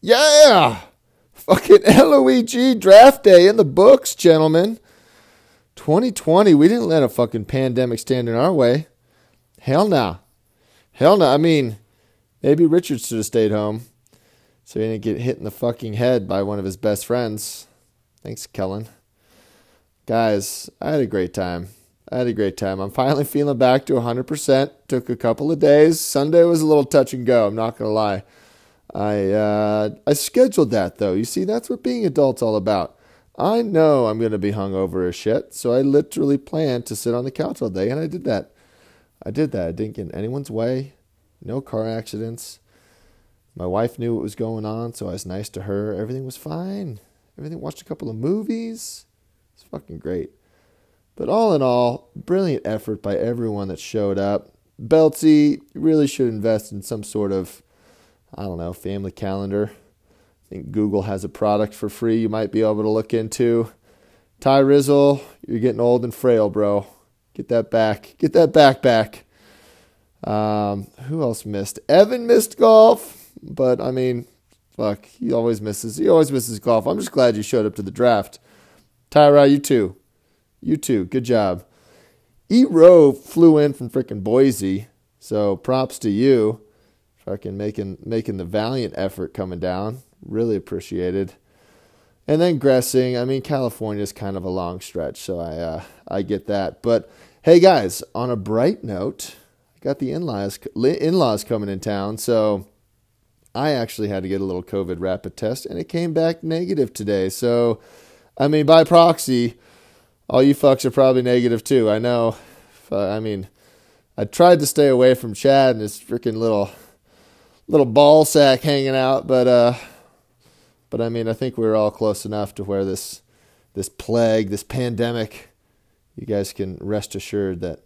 Yeah! Fucking LOEG draft day in the books, gentlemen. 2020, we didn't let a fucking pandemic stand in our way. Hell nah. Hell. Nah. I mean, maybe Richard should have stayed home so he didn't get hit in the fucking head by one of his best friends. Thanks, Kellen. Guys, I had a great time. I had a great time. I'm finally feeling back to 100%. Took a couple of days. Sunday was a little touch and go, I'm not going to lie. I uh, I scheduled that though. You see, that's what being adult's all about. I know I'm going to be hungover as shit, so I literally planned to sit on the couch all day, and I did that. I did that. I didn't get in anyone's way. No car accidents. My wife knew what was going on, so I was nice to her. Everything was fine. Everything. Watched a couple of movies. It's fucking great. But all in all, brilliant effort by everyone that showed up. Beltsy you really should invest in some sort of, I don't know, family calendar. I think Google has a product for free you might be able to look into. Ty Rizzle, you're getting old and frail, bro. Get that back. Get that back back. Um, who else missed? Evan missed golf, but I mean, fuck, he always misses. He always misses golf. I'm just glad you showed up to the draft. Tyra, you too. You too. Good job. E Rowe flew in from freaking Boise, so props to you. Fucking making making the valiant effort coming down. Really appreciated. And then Gressing. I mean, California is kind of a long stretch, so I uh, I get that. But hey, guys, on a bright note, I got the in-laws in-laws coming in town, so I actually had to get a little COVID rapid test, and it came back negative today. So, I mean, by proxy all you fucks are probably negative too. I know. I mean, I tried to stay away from Chad and his freaking little little ball sack hanging out, but uh, but I mean, I think we were all close enough to where this this plague, this pandemic, you guys can rest assured that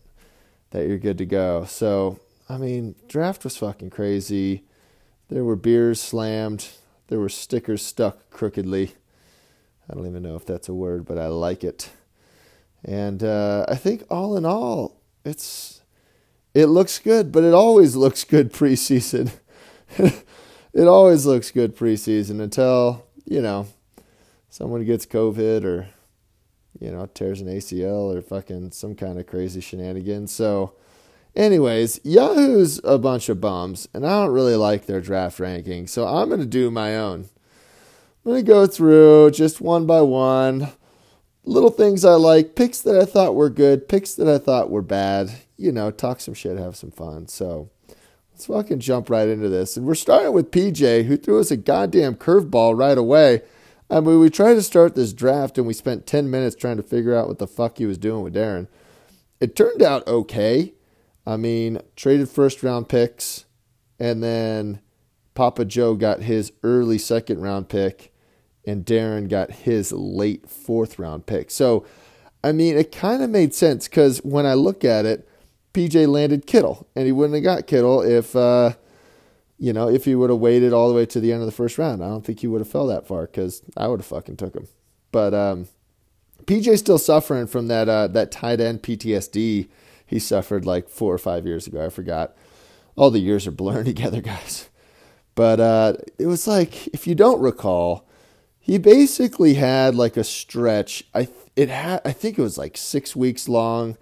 that you're good to go. So, I mean, draft was fucking crazy. There were beers slammed. There were stickers stuck crookedly. I don't even know if that's a word, but I like it. And uh, I think all in all, it's it looks good, but it always looks good preseason. it always looks good preseason until you know someone gets COVID or you know tears an ACL or fucking some kind of crazy shenanigans. So, anyways, Yahoo's a bunch of bums, and I don't really like their draft ranking. So I'm gonna do my own. I'm gonna go through just one by one little things I like, picks that I thought were good, picks that I thought were bad. You know, talk some shit, have some fun. So let's fucking jump right into this. And we're starting with PJ, who threw us a goddamn curveball right away. I mean, we tried to start this draft and we spent 10 minutes trying to figure out what the fuck he was doing with Darren. It turned out okay. I mean, traded first round picks, and then Papa Joe got his early second round pick and Darren got his late fourth round pick. So, I mean, it kind of made sense because when I look at it, PJ landed Kittle, and he wouldn't have got Kittle if, uh, you know, if he would have waited all the way to the end of the first round. I don't think he would have fell that far because I would have fucking took him. But um, PJ's still suffering from that uh, that tight end PTSD he suffered like four or five years ago. I forgot. All the years are blurring together, guys. But uh, it was like, if you don't recall, he basically had like a stretch. I it had I think it was like six weeks long.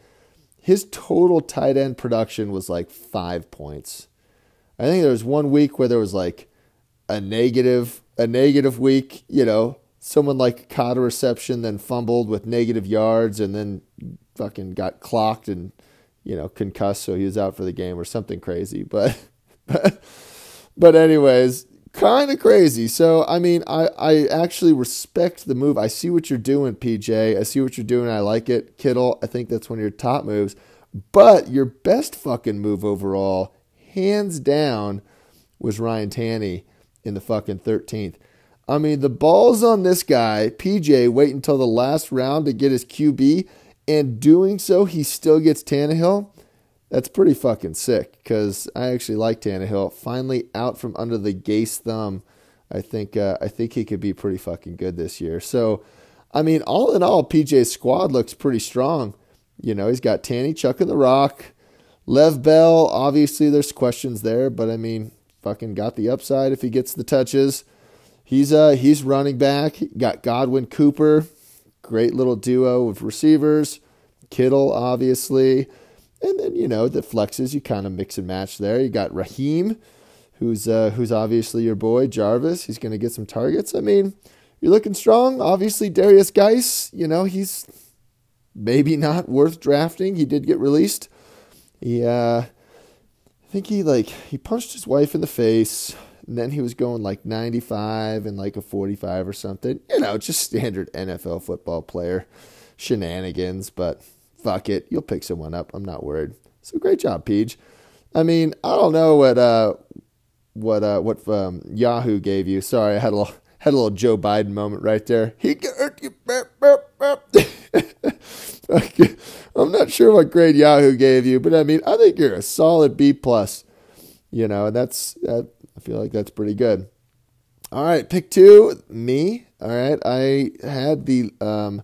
His total tight end production was like five points. I think there was one week where there was like a negative a negative week. You know, someone like caught a reception, then fumbled with negative yards, and then fucking got clocked and you know concussed, so he was out for the game or something crazy. But but but anyways, kind of crazy. So, I mean, I, I actually respect the move. I see what you're doing, PJ. I see what you're doing. I like it. Kittle, I think that's one of your top moves. But your best fucking move overall, hands down, was Ryan Tanny in the fucking 13th. I mean, the balls on this guy, PJ, wait until the last round to get his QB, and doing so, he still gets Tannehill that's pretty fucking sick because I actually like Tannehill. Finally out from under the Gase thumb. I think uh, I think he could be pretty fucking good this year. So, I mean, all in all, PJ's squad looks pretty strong. You know, he's got Tanny chucking the rock, Lev Bell, obviously there's questions there, but I mean, fucking got the upside if he gets the touches. He's uh he's running back. Got Godwin Cooper, great little duo of receivers. Kittle, obviously. And then, you know, the flexes you kind of mix and match there. You got Raheem, who's uh, who's obviously your boy, Jarvis. He's gonna get some targets. I mean, you're looking strong. Obviously, Derrius Guice, you know, he's maybe not worth drafting. He did get released. He uh I think he like he punched his wife in the face and then he was going like 95 and like a 45 or something. You know, just standard NFL football player shenanigans, but fuck it. You'll pick someone up. I'm not worried. So great job, Peach. I mean, I don't know what uh what uh what um, Yahoo gave you. Sorry, I had a little had a little Joe Biden moment right there. He. I'm not sure what grade Yahoo gave you, but I mean, I think you're a solid B plus. You know, and that's that, I feel like that's pretty good. All right, pick two, me. All right, I had the um,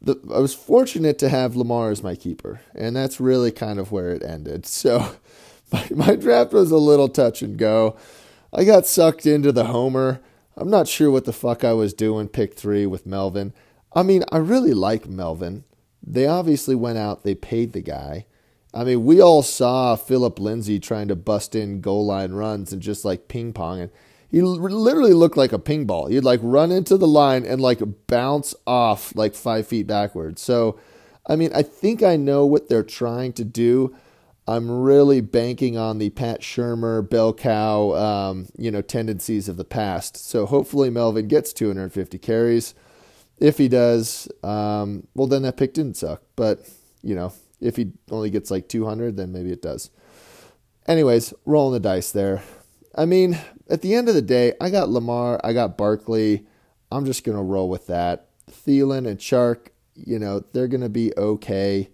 the I was fortunate to have Lamar as my keeper, and that's really kind of where it ended. So my my draft was a little touch and go. I got sucked into the homer. I'm not sure what the fuck I was doing. Pick three with Melvin. I mean, I really like Melvin. They obviously went out, they paid the guy. I mean, we all saw Philip Lindsay trying to bust in goal line runs and just like ping ponging. He literally looked like a ping ball. He'd like run into the line and like bounce off like five feet backwards. So, I mean, I think I know what they're trying to do. I'm really banking on the Pat Shurmur, bell cow, um, you know, tendencies of the past. So hopefully Melvin gets 250 carries. If he does, um, well, then that pick didn't suck. But, you know, if he only gets like 200, then maybe it does. Anyways, rolling the dice there. I mean, at the end of the day, I got Lamar, I got Barkley. I'm just going to roll with that. Thielen and Chark, you know, they're going to be okay.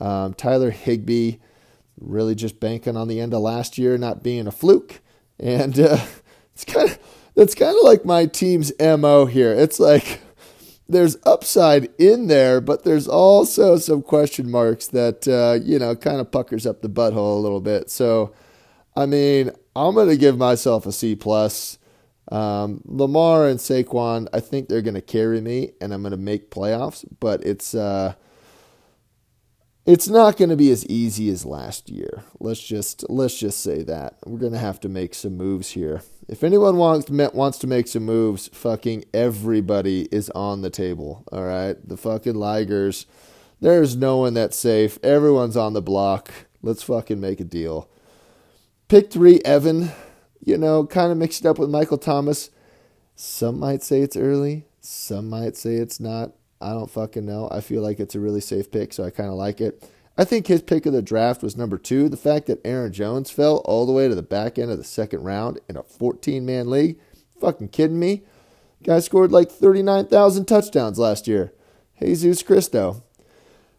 Um, Tyler Higbee, really just banking on the end of last year not being a fluke. And uh, it's kind of that's kind of like my team's MO here. It's like there's upside in there, but there's also some question marks that uh, you know kind of puckers up the butthole a little bit. So, I mean, I'm gonna give myself a C plus. Um, Lamar and Saquon, I think they're gonna carry me, and I'm gonna make playoffs. But it's uh, it's not going to be as easy as last year. Let's just let's just say that we're going to have to make some moves here. If anyone wants wants to make some moves, fucking everybody is on the table. All right, the fucking Ligers. There's no one that's safe. Everyone's on the block. Let's fucking make a deal. Pick three, Evan. You know, kind of mixed up with Michael Thomas. Some might say it's early. Some might say it's not. I don't fucking know. I feel like it's a really safe pick, so I kind of like it. I think his pick of the draft was number two. The fact that Aaron Jones fell all the way to the back end of the second round in a 14 man league. Fucking kidding me? Guy scored like 39,000 touchdowns last year. Jesus Christo.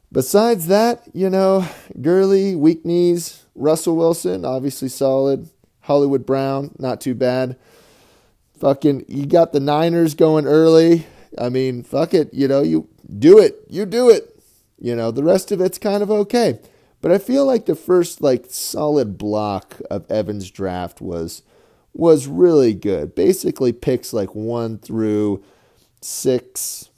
Besides that, you know, Gurley, weak knees, Russell Wilson, obviously solid. Hollywood Brown, not too bad. Fucking, you got the Niners going early. I mean, fuck it, you know, you do it, you do it. You know, the rest of it's kind of okay. But I feel like the first like solid block of Evans draft was was really good. Basically picks like 1 through 6,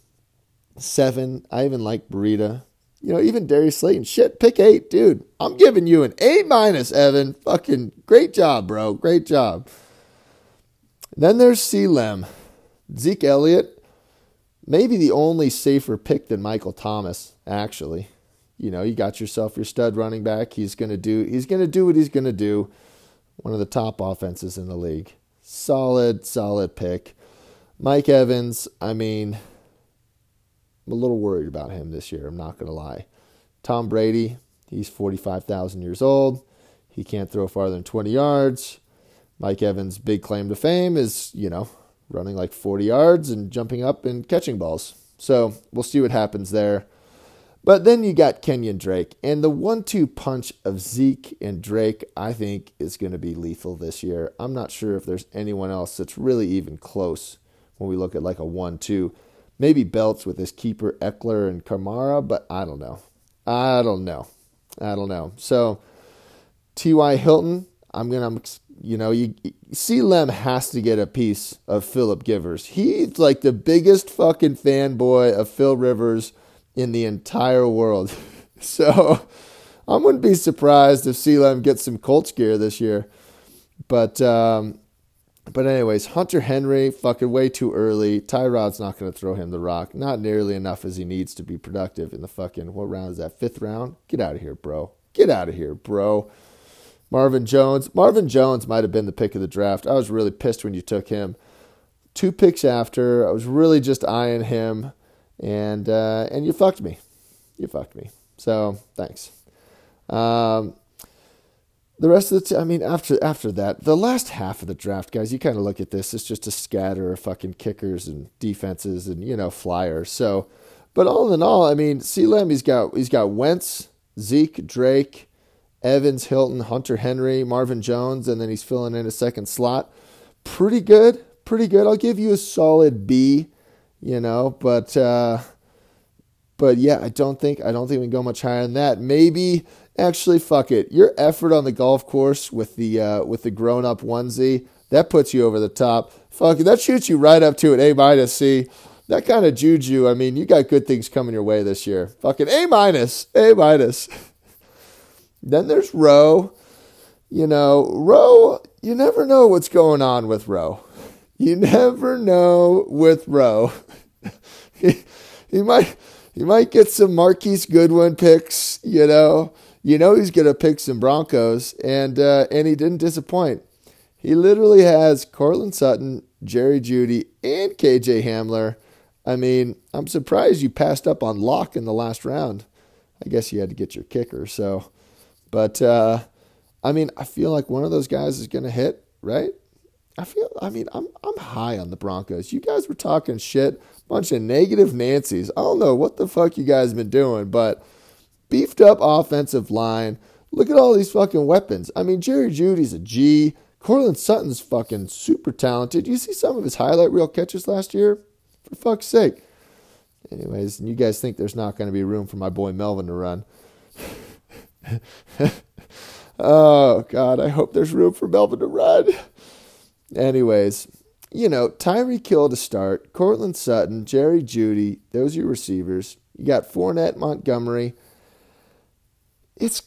7. I even like Breida. You know, even Darius Slayton. Shit, pick 8, dude. I'm giving you an A minus, Evan. Fucking great job, bro. Great job. then there's C Lem. Zeke Elliott maybe the only safer pick than Michael Thomas, actually. You know, you got yourself your stud running back. He's gonna do he's gonna do what he's gonna do. One of the top offenses in the league. Solid, solid pick. Mike Evans, I mean, I'm a little worried about him this year, I'm not gonna lie. Tom Brady, he's forty five thousand years old. He can't throw farther than twenty yards. Mike Evans' big claim to fame is, you know, running like 40 yards and jumping up and catching balls. So we'll see what happens there. But then you got Kenyan Drake. And the one two punch of Zeke and Drake, I think, is going to be lethal this year. I'm not sure if there's anyone else that's really even close when we look at like a one two. Maybe Belts with his keeper Ekeler and Kamara, but I don't know. I don't know. I don't know. So T.Y. Hilton, I'm gonna, you know, you C. Lem has to get a piece of Philip Givers. He's like the biggest fucking fanboy of Phil Rivers in the entire world. so I wouldn't be surprised if C. Lem gets some Colts gear this year. But um, but anyways, Hunter Henry, fucking way too early. Tyrod's not going to throw him the rock. Not nearly enough as he needs to be productive in the fucking, what round is that? Fifth round? Get out of here, bro. Get out of here, bro. Marvin Jones. Marvin Jones might have been the pick of the draft. I was really pissed when you took him. Two picks after, I was really just eyeing him, and uh, and you fucked me. You fucked me. So thanks. Um, the rest of the, t- I mean, after after that, the last half of the draft, guys, you kind of look at this. It's just a scatter of fucking kickers and defenses and you know flyers. So, but all in all, I mean, C Lem, he's got he's got Wentz, Zeke, Drake, Evans, Hilton, Hunter Henry, Marvin Jones, and then he's filling in a second slot. Pretty good, pretty good. I'll give you a solid B, you know, but uh, but yeah, I don't think I don't think we can go much higher than that. Maybe actually, fuck it. Your effort on the golf course with the uh, with the grown up onesie that puts you over the top. Fuck it, that shoots you right up to an A minus C. That kind of juju. I mean, you got good things coming your way this year. Fucking A minus, A minus. then there's Rowe. You know, Rowe. You never know what's going on with Rowe. You never know with Rowe. he, he might he might get some Marquise Goodwin picks, you know you know he's going to pick some Broncos, and uh, and he didn't disappoint. He literally has Courtland Sutton, Jerry Jeudy, and KJ Hamler. I mean, I'm surprised you passed up on Lock in the last round. I guess you had to get your kicker. So, but uh, I mean, I feel like one of those guys is going to hit, right? I feel. I mean, I'm I'm high on the Broncos. You guys were talking shit, bunch of negative Nancy's. I don't know what the fuck you guys been doing, but beefed up offensive line. Look at all these fucking weapons. I mean, Jerry Jeudy's a G. Courtland Sutton's fucking super talented. You see some of his highlight reel catches last year? For fuck's sake. Anyways, you guys think there's not going to be room for my boy Melvin to run. oh, God, I hope there's room for Melvin to run. Anyways, you know, Tyreek Hill to start, Courtland Sutton, Jerry Jeudy, those are your receivers. You got Fournette, Montgomery it's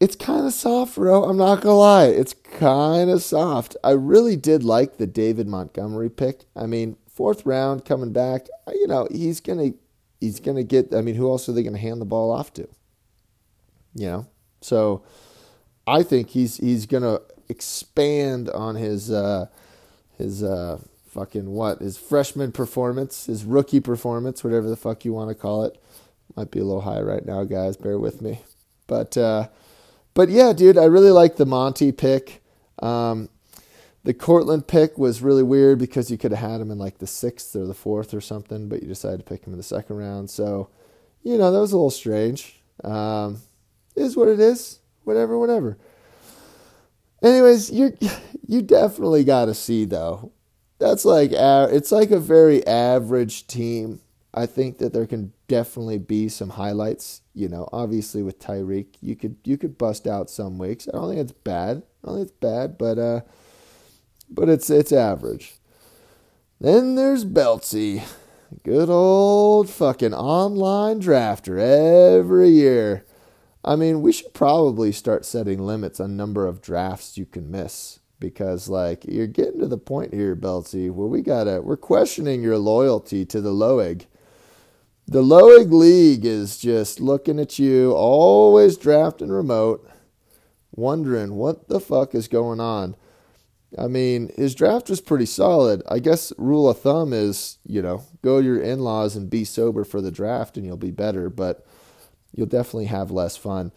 it's kind of soft, bro. I'm not gonna lie, it's kind of soft. I really did like the David Montgomery pick. I mean, fourth round coming back. Uh, you know, he's gonna he's gonna get. I mean, who else are they gonna hand the ball off to? You know, so I think he's he's gonna expand on his uh, his uh, fucking what his freshman performance, his rookie performance, whatever the fuck you want to call it. Might be a little high right now, guys. Bear with me. But uh, but yeah, dude, I really like the Monty pick. Um, the Courtland pick was really weird because you could have had him in like the sixth or the fourth or something, but you decided to pick him in the second round. So, you know, that was a little strange. Um, is what it is. Whatever, whatever. Anyways, you you definitely got to see though. That's like it's like a very average team. I think that there can definitely be some highlights. You know, obviously with Tyreek, you could you could bust out some weeks. I don't think it's bad. I don't think it's bad, but uh, but it's it's average. Then there's Beltsy, good old fucking online drafter every year. I mean, we should probably start setting limits on number of drafts you can miss because like you're getting to the point here, Beltsy, where we gotta we're questioning your loyalty to the Loeg the Loig League is just looking at you, always drafting remote, wondering what the fuck is going on. I mean, his draft was pretty solid. I guess rule of thumb is, you know, go to your in laws and be sober for the draft and you'll be better, but you'll definitely have less fun.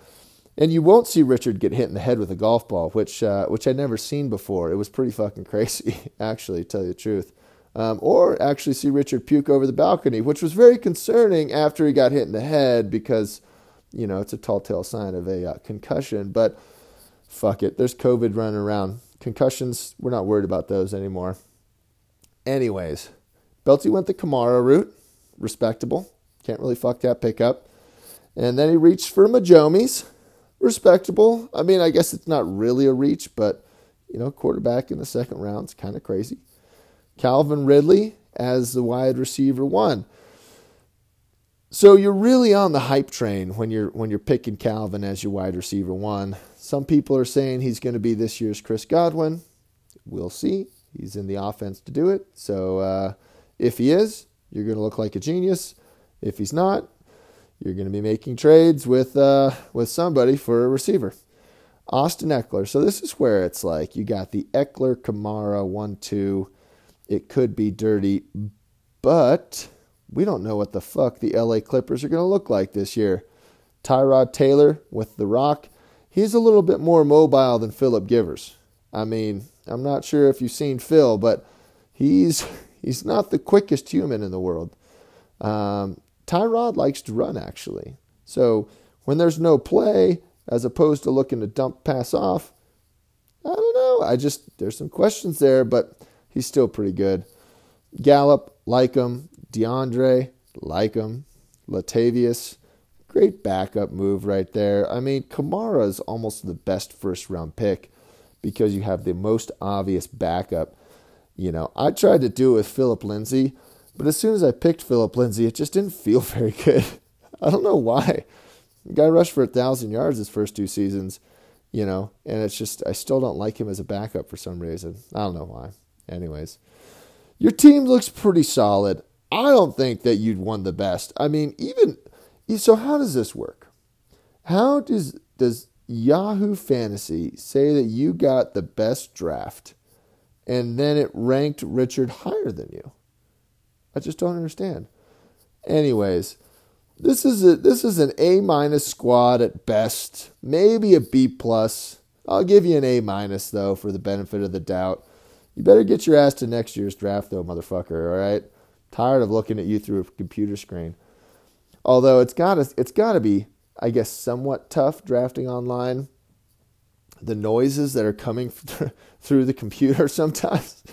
And you won't see Richard get hit in the head with a golf ball, which uh, which I'd never seen before. It was pretty fucking crazy, actually, to tell you the truth um, or actually see Richard puke over the balcony, which was very concerning after he got hit in the head because, you know, it's a tall tale sign of a uh, concussion. But fuck it, there's COVID running around. Concussions, we're not worried about those anymore. Anyways, Belty went the Kamara route, respectable. Can't really fuck that pickup. And then he reached for Mahomes, respectable. I mean, I guess it's not really a reach, but you know, quarterback in the second round is kind of crazy. Calvin Ridley as the wide receiver one. So you're really on the hype train when you're when you're picking Calvin as your wide receiver one. Some people are saying he's going to be this year's Chris Godwin. We'll see. He's in the offense to do it. So uh, if he is, you're going to look like a genius. If he's not, you're going to be making trades with uh, with somebody for a receiver. Austin Ekeler. So this is where it's like you got the Ekeler Kamara one two. It could be dirty, but we don't know what the fuck the LA Clippers are going to look like this year. Tyrod Taylor with the Rock, he's a little bit more mobile than Philip Givers. I mean, I'm not sure if you've seen Phil, but he's he's not the quickest human in the world. Um, Tyrod likes to run actually. So when there's no play, as opposed to looking to dump pass off, I don't know. I just there's some questions there, but he's still pretty good. Gallup, like him. DeAndre, like him. Latavius, great backup move right there. I mean, Kamara is almost the best first round pick because you have the most obvious backup. You know, I tried to do it with Philip Lindsay, but as soon as I picked Philip Lindsay, it just didn't feel very good. I don't know why. The guy rushed for a thousand yards his first two seasons, you know, and it's just I still don't like him as a backup for some reason. I don't know why. Anyways, your team looks pretty solid. I don't think that you'd won the best. I mean, even so, how does this work? How does does Yahoo Fantasy say that you got the best draft, and then it ranked Richard higher than you? I just don't understand. Anyways, this is a this is an A minus squad at best, maybe a B plus. I'll give you an A minus though for the benefit of the doubt. You better get your ass to next year's draft though, motherfucker. All right. Tired of looking at you through a computer screen. Although it's got it's got to be, I guess, somewhat tough drafting online. The noises that are coming through the computer sometimes.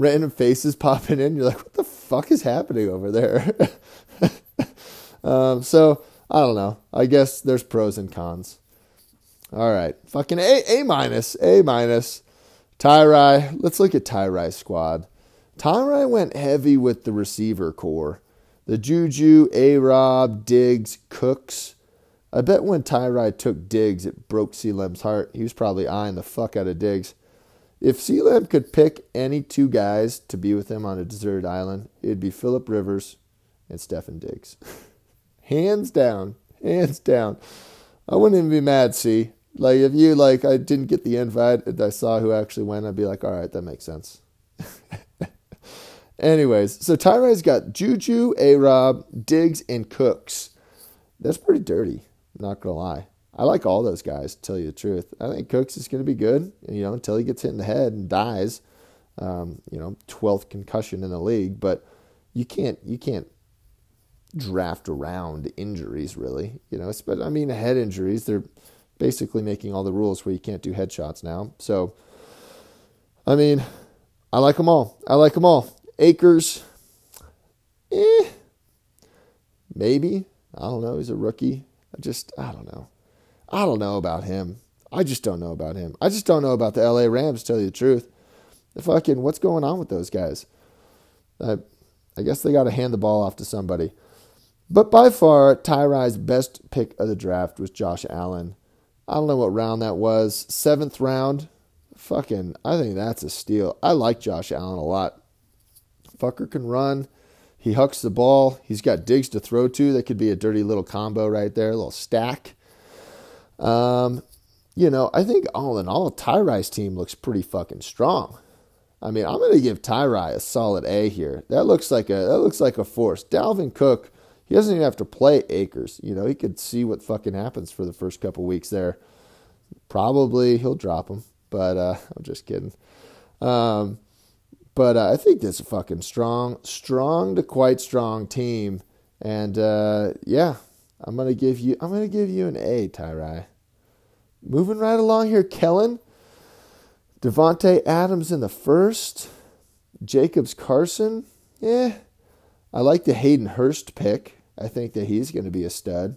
Random faces popping in. You're like, what the fuck is happening over there? um, so I don't know. I guess there's pros and cons. All right, fucking A A minus A minus. Tyrai. Let's look at Tyrai's squad. Tyrai went heavy with the receiver core. The Juju, A Rob, Diggs, Cooks. I bet when Tyrai took Diggs, it broke C Lamb's heart. He was probably eyeing the fuck out of Diggs. If Lamb could pick any two guys to be with him on a deserted island, it'd be Philip Rivers and Stefon Diggs. hands down. Hands down. I wouldn't even be mad, see. Like if you like I didn't get the invite and I saw who actually went, I'd be like, all right, that makes sense. Anyways, so Tyrai's got Juju, A Rob, Diggs, and Cooks. That's pretty dirty, not gonna lie. I like all those guys, to tell you the truth. I think Cooks is gonna be good, you know, until he gets hit in the head and dies. Um, you know, twelfth concussion in the league, but you can't you can't draft around injuries really. You know, but I mean head injuries, they're basically making all the rules where you can't do headshots now. So I mean, I like them all. I like them all. Akers, eh, maybe. I don't know. He's a rookie. I just, I don't know. I don't know about him. I just don't know about him. I just don't know about the LA Rams, to tell you the truth. The fucking, what's going on with those guys? I, I guess they got to hand the ball off to somebody. But by far, Tyrai's best pick of the draft was Josh Allen. I don't know what round that was. Seventh round. Fucking, I think that's a steal. I like Josh Allen a lot. Fucker can run. He hucks the ball. He's got Diggs to throw to. That could be a dirty little combo right there, a little stack. Um, you know, I think all in all, Tyrai's team looks pretty fucking strong. I mean, I'm going to give Tyrai a solid A here. That looks like a that looks like a force. Dalvin Cook, he doesn't even have to play Akers. You know, he could see what fucking happens for the first couple weeks there. Probably he'll drop him, but uh, I'm just kidding. Um, but uh, I think this a fucking strong, strong to quite strong team. And uh, yeah, I'm gonna give you I'm gonna give you an A, Tyrai. Moving right along here, Kellen. Davante Adams in the first. Jacobs Carson. Yeah. I like the Hayden Hurst pick. I think that he's going to be a stud.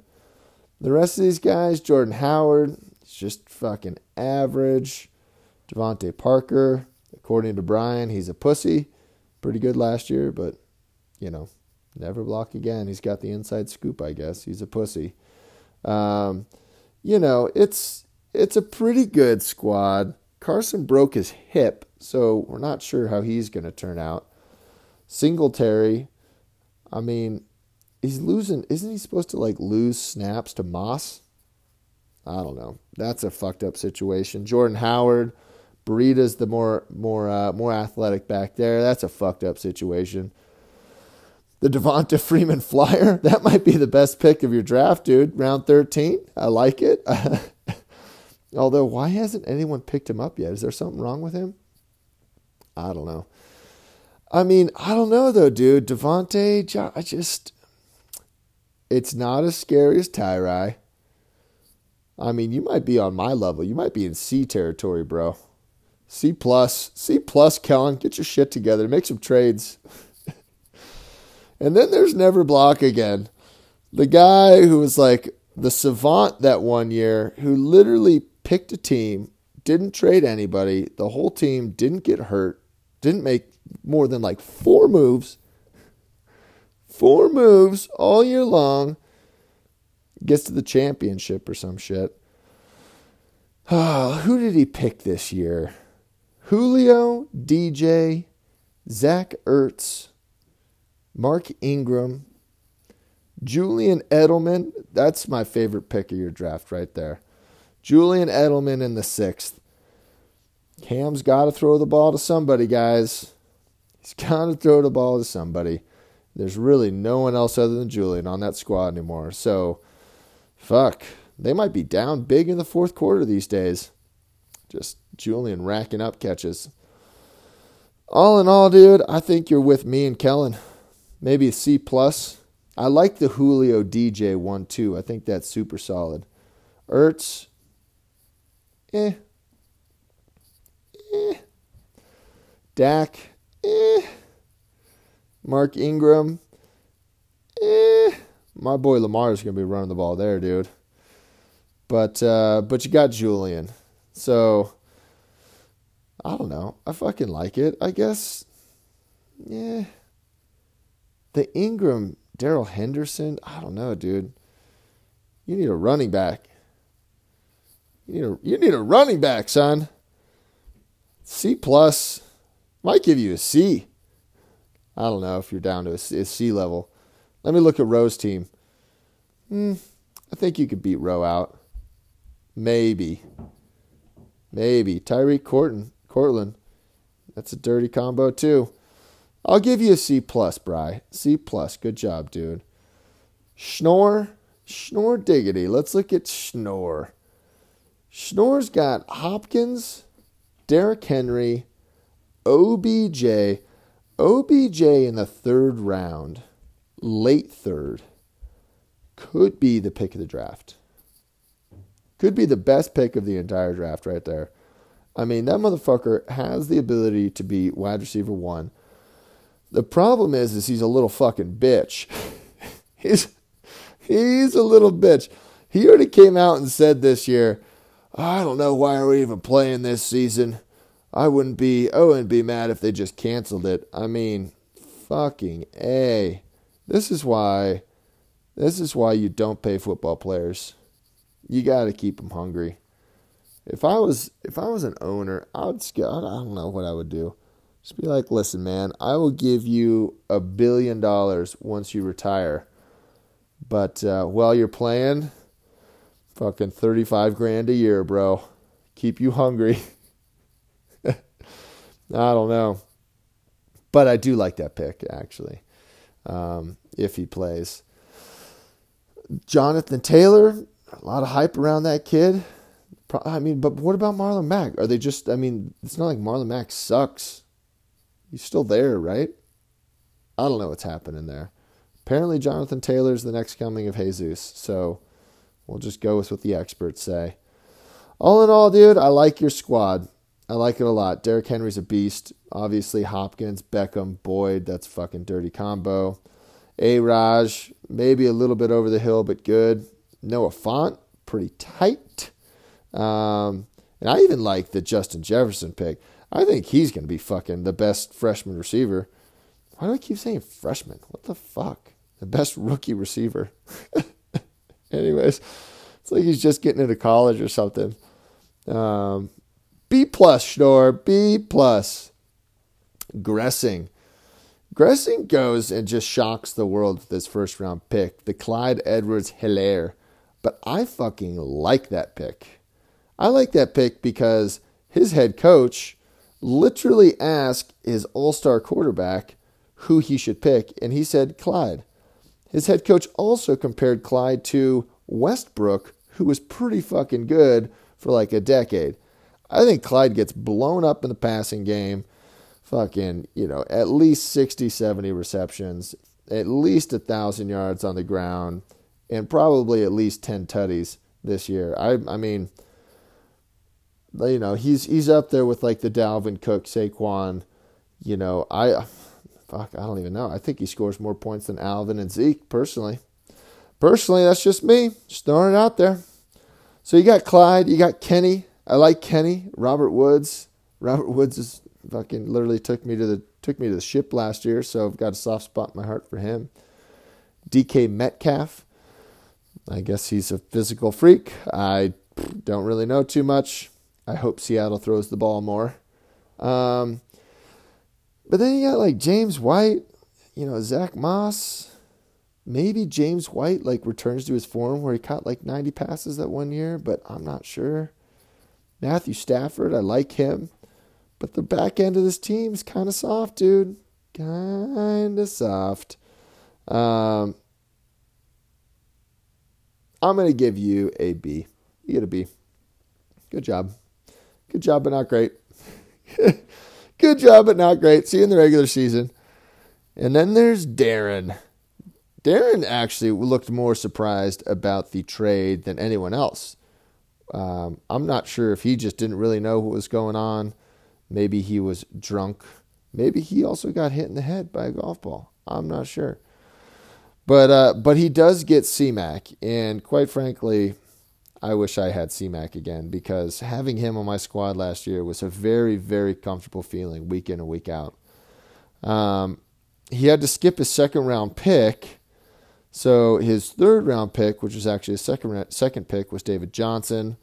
The rest of these guys, Jordan Howard, just fucking average. DeVante Parker, according to Brian, he's a pussy. Pretty good last year, but, you know, never block again. He's got the inside scoop, I guess. He's a pussy. Um, you know, it's it's a pretty good squad. Carson broke his hip, so we're not sure how he's going to turn out. Singletary, I mean, he's losing. Isn't he supposed to like lose snaps to Moss? I don't know. That's a fucked up situation. Jordan Howard, Breida's the more more uh, more athletic back there. That's a fucked up situation. The Devonta Freeman flyer, that might be the best pick of your draft, dude. Round 13. I like it. Although, why hasn't anyone picked him up yet? Is there something wrong with him? I don't know. I mean, I don't know though, dude. Devonte, I just, it's not as scary as Tyrai. I mean, you might be on my level. You might be in C territory, bro. C plus, C plus, Kellen. Get your shit together. Make some trades. And then there's Never Block again. The guy who was like the savant that one year, who literally picked a team, didn't trade anybody. The whole team didn't get hurt, didn't make more than like four moves. Four moves all year long gets to the championship or some shit. Oh, who did he pick this year? Julio, DJ, Zach Ertz, Mark Ingram, Julian Edelman. That's my favorite pick of your draft right there. Julian Edelman in the sixth. Cam's got to throw the ball to somebody, guys. He's got to throw the ball to somebody. There's really no one else other than Julian on that squad anymore. So fuck, they might be down big in the fourth quarter these days. Just Julian racking up catches. All in all, dude, I think you're with me and Kellen. Maybe a C plus. I like the Julio DJ one too. I think that's super solid. Ertz, eh. Eh. Dak, eh. Mark Ingram, eh my boy Lamar is to be running the ball there, dude. But uh, but you got Julian, so I don't know. I fucking like it. I guess, yeah. The Ingram, Darrell Henderson. I don't know, dude. You need a running back. You need a you need a running back, son. C plus might give you a C. I don't know if you're down to a C level. Let me look at Rowe's team. Hmm, I think you could beat Rowe out. Maybe. Maybe. Tyreek Corton, Courtland. That's a dirty combo too. I'll give you a C plus, Bry. C plus. Good job, dude. Schnorr. Schnorr diggity. Let's look at Schnorr. Schnorr's got Hopkins, Derrick Henry, OBJ. OBJ in the third round late third, could be the pick of the draft. Could be the best pick of the entire draft right there. I mean, that motherfucker has the ability to be wide receiver one. The problem is, is he's a little fucking bitch. he's he's a little bitch. He already came out and said this year, I don't know why we're we even playing this season. I wouldn't be I wouldn't be mad if they just canceled it. I mean, fucking A. This is why this is why you don't pay football players. You got to keep them hungry. If I was if I was an owner, I would I don't know what I would do. Just be like, "Listen, man, I will give you a billion dollars once you retire. But uh, while you're playing, fucking 35 grand a year, bro. Keep you hungry." I don't know. But I do like that pick actually um, if he plays. Jonathan Taylor, a lot of hype around that kid. I mean, but what about Marlon Mack? Are they just? I mean, it's not like Marlon Mack sucks. He's still there, right? I don't know what's happening there. Apparently, Jonathan Taylor's the next coming of Jesus, so we'll just go with what the experts say. All in all, dude, I like your squad. I like it a lot. Derrick Henry's a beast. Obviously, Hopkins, Beckham, Boyd. That's fucking dirty combo. A Raj, maybe a little bit over the hill, but good. Noah Fant, pretty tight. Um, and I even like the Justin Jefferson pick. I think he's going to be fucking the best freshman receiver. Why do I keep saying freshman? What the fuck? The best rookie receiver. Anyways, it's like he's just getting into college or something. Um, B plus, Schnorr. B plus. Gressing. Gressing goes and just shocks the world with his first round pick, the Clyde Edwards Helaire. But I fucking like that pick. I like that pick because his head coach literally asked his all star quarterback who he should pick, and he said Clyde. His head coach also compared Clyde to Westbrook, who was pretty fucking good for like a decade. I think Clyde gets blown up in the passing game. Fucking, you know, at least 60, 70 receptions, at least a 1,000 yards on the ground, and probably at least 10 tutties this year. I, I mean, you know, he's he's up there with like the Dalvin Cook, Saquon. You know, I fuck, I don't even know. I think he scores more points than Alvin and Zeke personally. Personally, that's just me. Just throwing it out there. So you got Clyde, you got Kenny. I like Kenny. Robert Woods. Robert Woods is fucking literally took me to the took me to the ship last year, so I've got a soft spot in my heart for him. DK Metcalf. I guess he's a physical freak. I don't really know too much. I hope Seattle throws the ball more. Um, but then you got like James White, you know, Zach Moss. Maybe James White like returns to his form where he caught like 90 passes that one year, but I'm not sure. Matthew Stafford, I like him. But the back end of this team is kind of soft, dude. Kind of soft. Um, I'm going to give you a B. You get a B. Good job. Good job, but not great. Good job, but not great. See you in the regular season. And then there's Darren. Darren actually looked more surprised about the trade than anyone else. Um, I'm not sure if he just didn't really know what was going on. Maybe he was drunk. Maybe he also got hit in the head by a golf ball. I'm not sure. But uh, but he does get CMAC, and quite frankly, I wish I had CMAC again because having him on my squad last year was a very very comfortable feeling week in and week out. Um, he had to skip his second round pick so his third round pick, which was actually a second second pick, was David Johnson.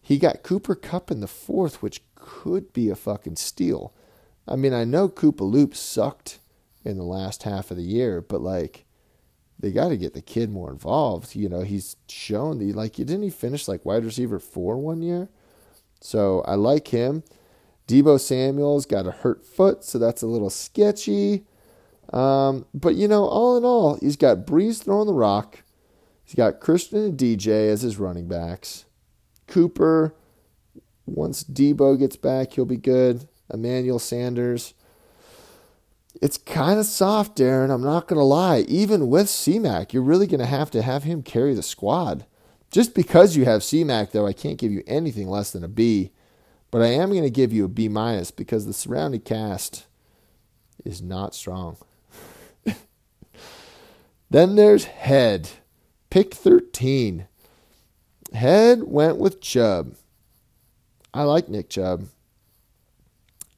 He got Cooper Kupp in the fourth, which could be a fucking steal. I mean, I know Koopa Loop sucked in the last half of the year, but like they got to get the kid more involved. You know, he's shown the like didn't he finish like wide receiver four one year? So I like him. Deebo Samuel's got a hurt foot, so that's a little sketchy. Um, but you know, all in all, he's got Brees throwing the rock. He's got Christian and DJ as his running backs. Cooper, once Deebo gets back, he'll be good. Emmanuel Sanders. It's kind of soft, Darren. I'm not going to lie. Even with CMAC, you're really going to have to have him carry the squad. Just because you have CMAC, though, I can't give you anything less than a B. But I am going to give you a B minus because the surrounding cast is not strong. Then there's Head, pick 13. Head went with Chubb. I like Nick Chubb.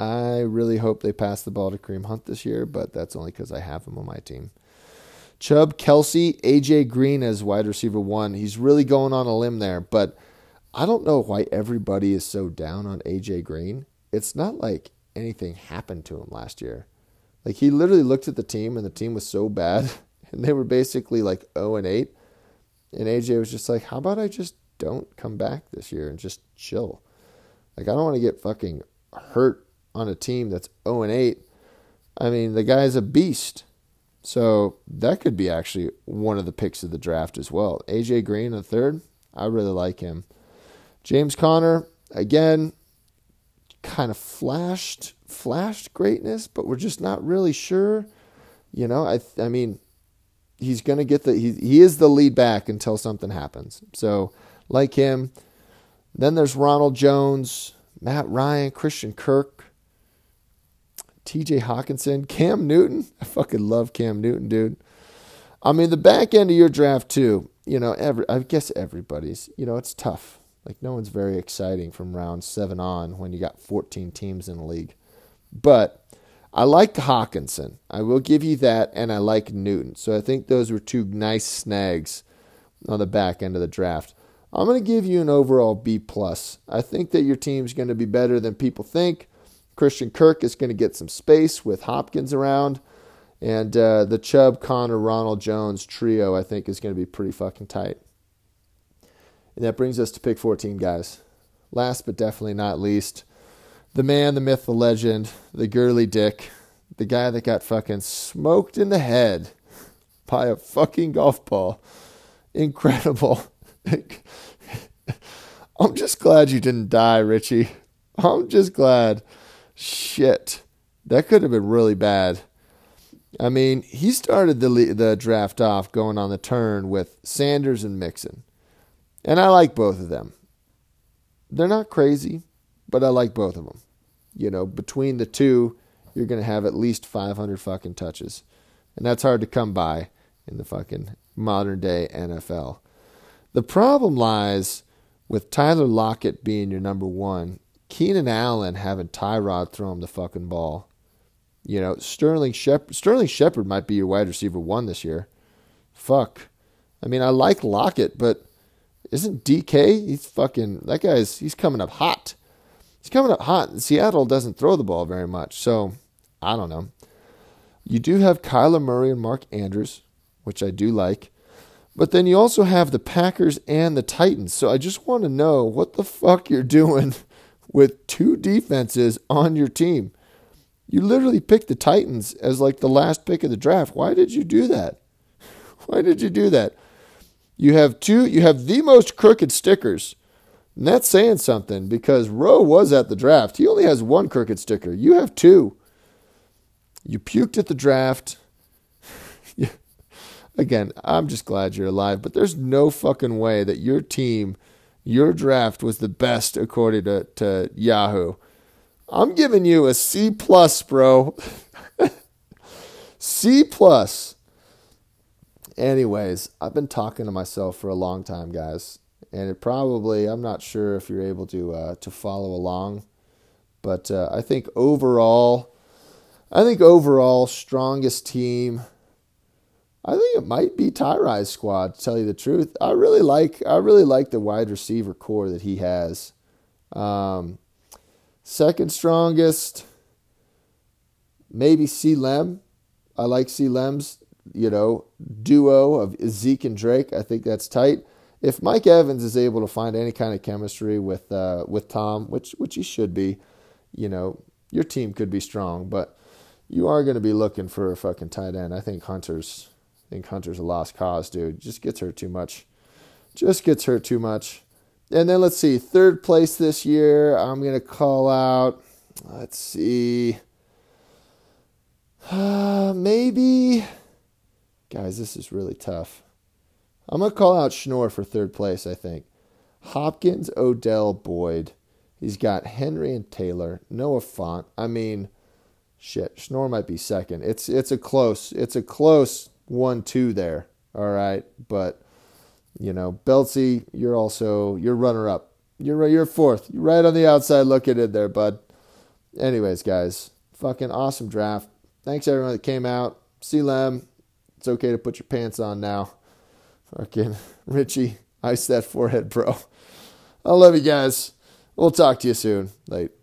I really hope they pass the ball to Kareem Hunt this year, but that's only because I have him on my team. Chubb, Kelce, AJ Green as wide receiver one. He's really going on a limb there, but I don't know why everybody is so down on AJ Green. It's not like anything happened to him last year. Like he literally looked at the team and the team was so bad and they were basically like 0 and 8. And AJ was just like, how about I just don't come back this year and just chill? Like, I don't want to get fucking hurt on a team that's 0 and 8. I mean, the guy's a beast. So that could be actually one of the picks of the draft as well. AJ Green, the third. I really like him. James Conner, again, kind of flashed flashed greatness, but we're just not really sure. You know, I I mean, he's to get the he, he is the lead back until something happens. So like him, then there's Ronald Jones, Matt Ryan, Christian Kirk, TJ Hockenson, Cam Newton. I fucking love Cam Newton, dude. I mean, the back end of your draft too. you know, every I guess everybody's, you know, it's tough. Like no one's very exciting from round 7 on when you got 14 teams in the league. But I like Hawkinson. I will give you that and I like Newton. So I think those were two nice snags on the back end of the draft. I'm going to give you an overall B plus. I think that your team's going to be better than people think. Christian Kirk is going to get some space with Hopkins around. And uh, the Chubb, Conner, Ronald Jones trio, I think, is going to be pretty fucking tight. And that brings us to pick 14, guys. Last but definitely not least, the man, the myth, the legend, the girly dick, the guy that got fucking smoked in the head by a fucking golf ball. Incredible. I'm just glad you didn't die, Richie. I'm just glad. Shit. That could have been really bad. I mean, he started the the draft off going on the turn with Sanders and Mixon. And I like both of them. They're not crazy, but I like both of them. You know, between the two, you're going to have at least 500 fucking touches. And that's hard to come by in the fucking modern day NFL. The problem lies with Tyler Lockett being your number one, Keenan Allen having Tyrod throw him the fucking ball. You know, Sterling Shepard, Sterling Shepard might be your wide receiver one this year. Fuck. I mean, I like Lockett, but isn't DK? He's fucking that guy's. He's coming up hot. He's coming up hot. Seattle doesn't throw the ball very much, so I don't know. You do have Kyler Murray and Mark Andrews, which I do like. But then you also have the Packers and the Titans. So I just want to know what the fuck you're doing with two defenses on your team. You literally picked the Titans as like the last pick of the draft. Why did you do that? Why did you do that? You have two you have the most crooked stickers. And that's saying something because Rowe was at the draft. He only has one crooked sticker. You have two. You puked at the draft. Again, I'm just glad you're alive, but there's no fucking way that your team, your draft was the best according to, to Yahoo. I'm giving you a C plus, bro. C plus. Anyways, I've been talking to myself for a long time, guys, and it probably I'm not sure if you're able to uh, to follow along, but uh, I think overall, I think overall strongest team I think it might be Tyrod's squad. To tell you the truth, I really like I really like the wide receiver corps that he has. Um, second strongest, maybe C Lem. I like C Lem's you know duo of Zeke and Drake. I think that's tight. If Mike Evans is able to find any kind of chemistry with uh, with Tom, which which he should be, you know, your team could be strong. But you are going to be looking for a fucking tight end. I think Hunter's think Hunter's a lost cause, dude. Just gets hurt too much. Just gets hurt too much. And then let's see, third place this year. I'm gonna call out. Let's see. Uh, maybe, guys, this is really tough. I'm gonna call out Schnorr for third place. I think Hopkins, Odell, Boyd. He's got Henry and Taylor. Noah Fant. I mean, shit. Schnorr might be second. It's it's a close. It's a close one two there. All right, but you know, Beltsy, you're also you're runner up. You're you're fourth. You're right on the outside looking in there, bud. Anyways, guys, fucking awesome draft. Thanks everyone that came out. See Lem. It's okay to put your pants on now. Fucking Richie, ice that forehead, bro. I love you guys. We'll talk to you soon. Late.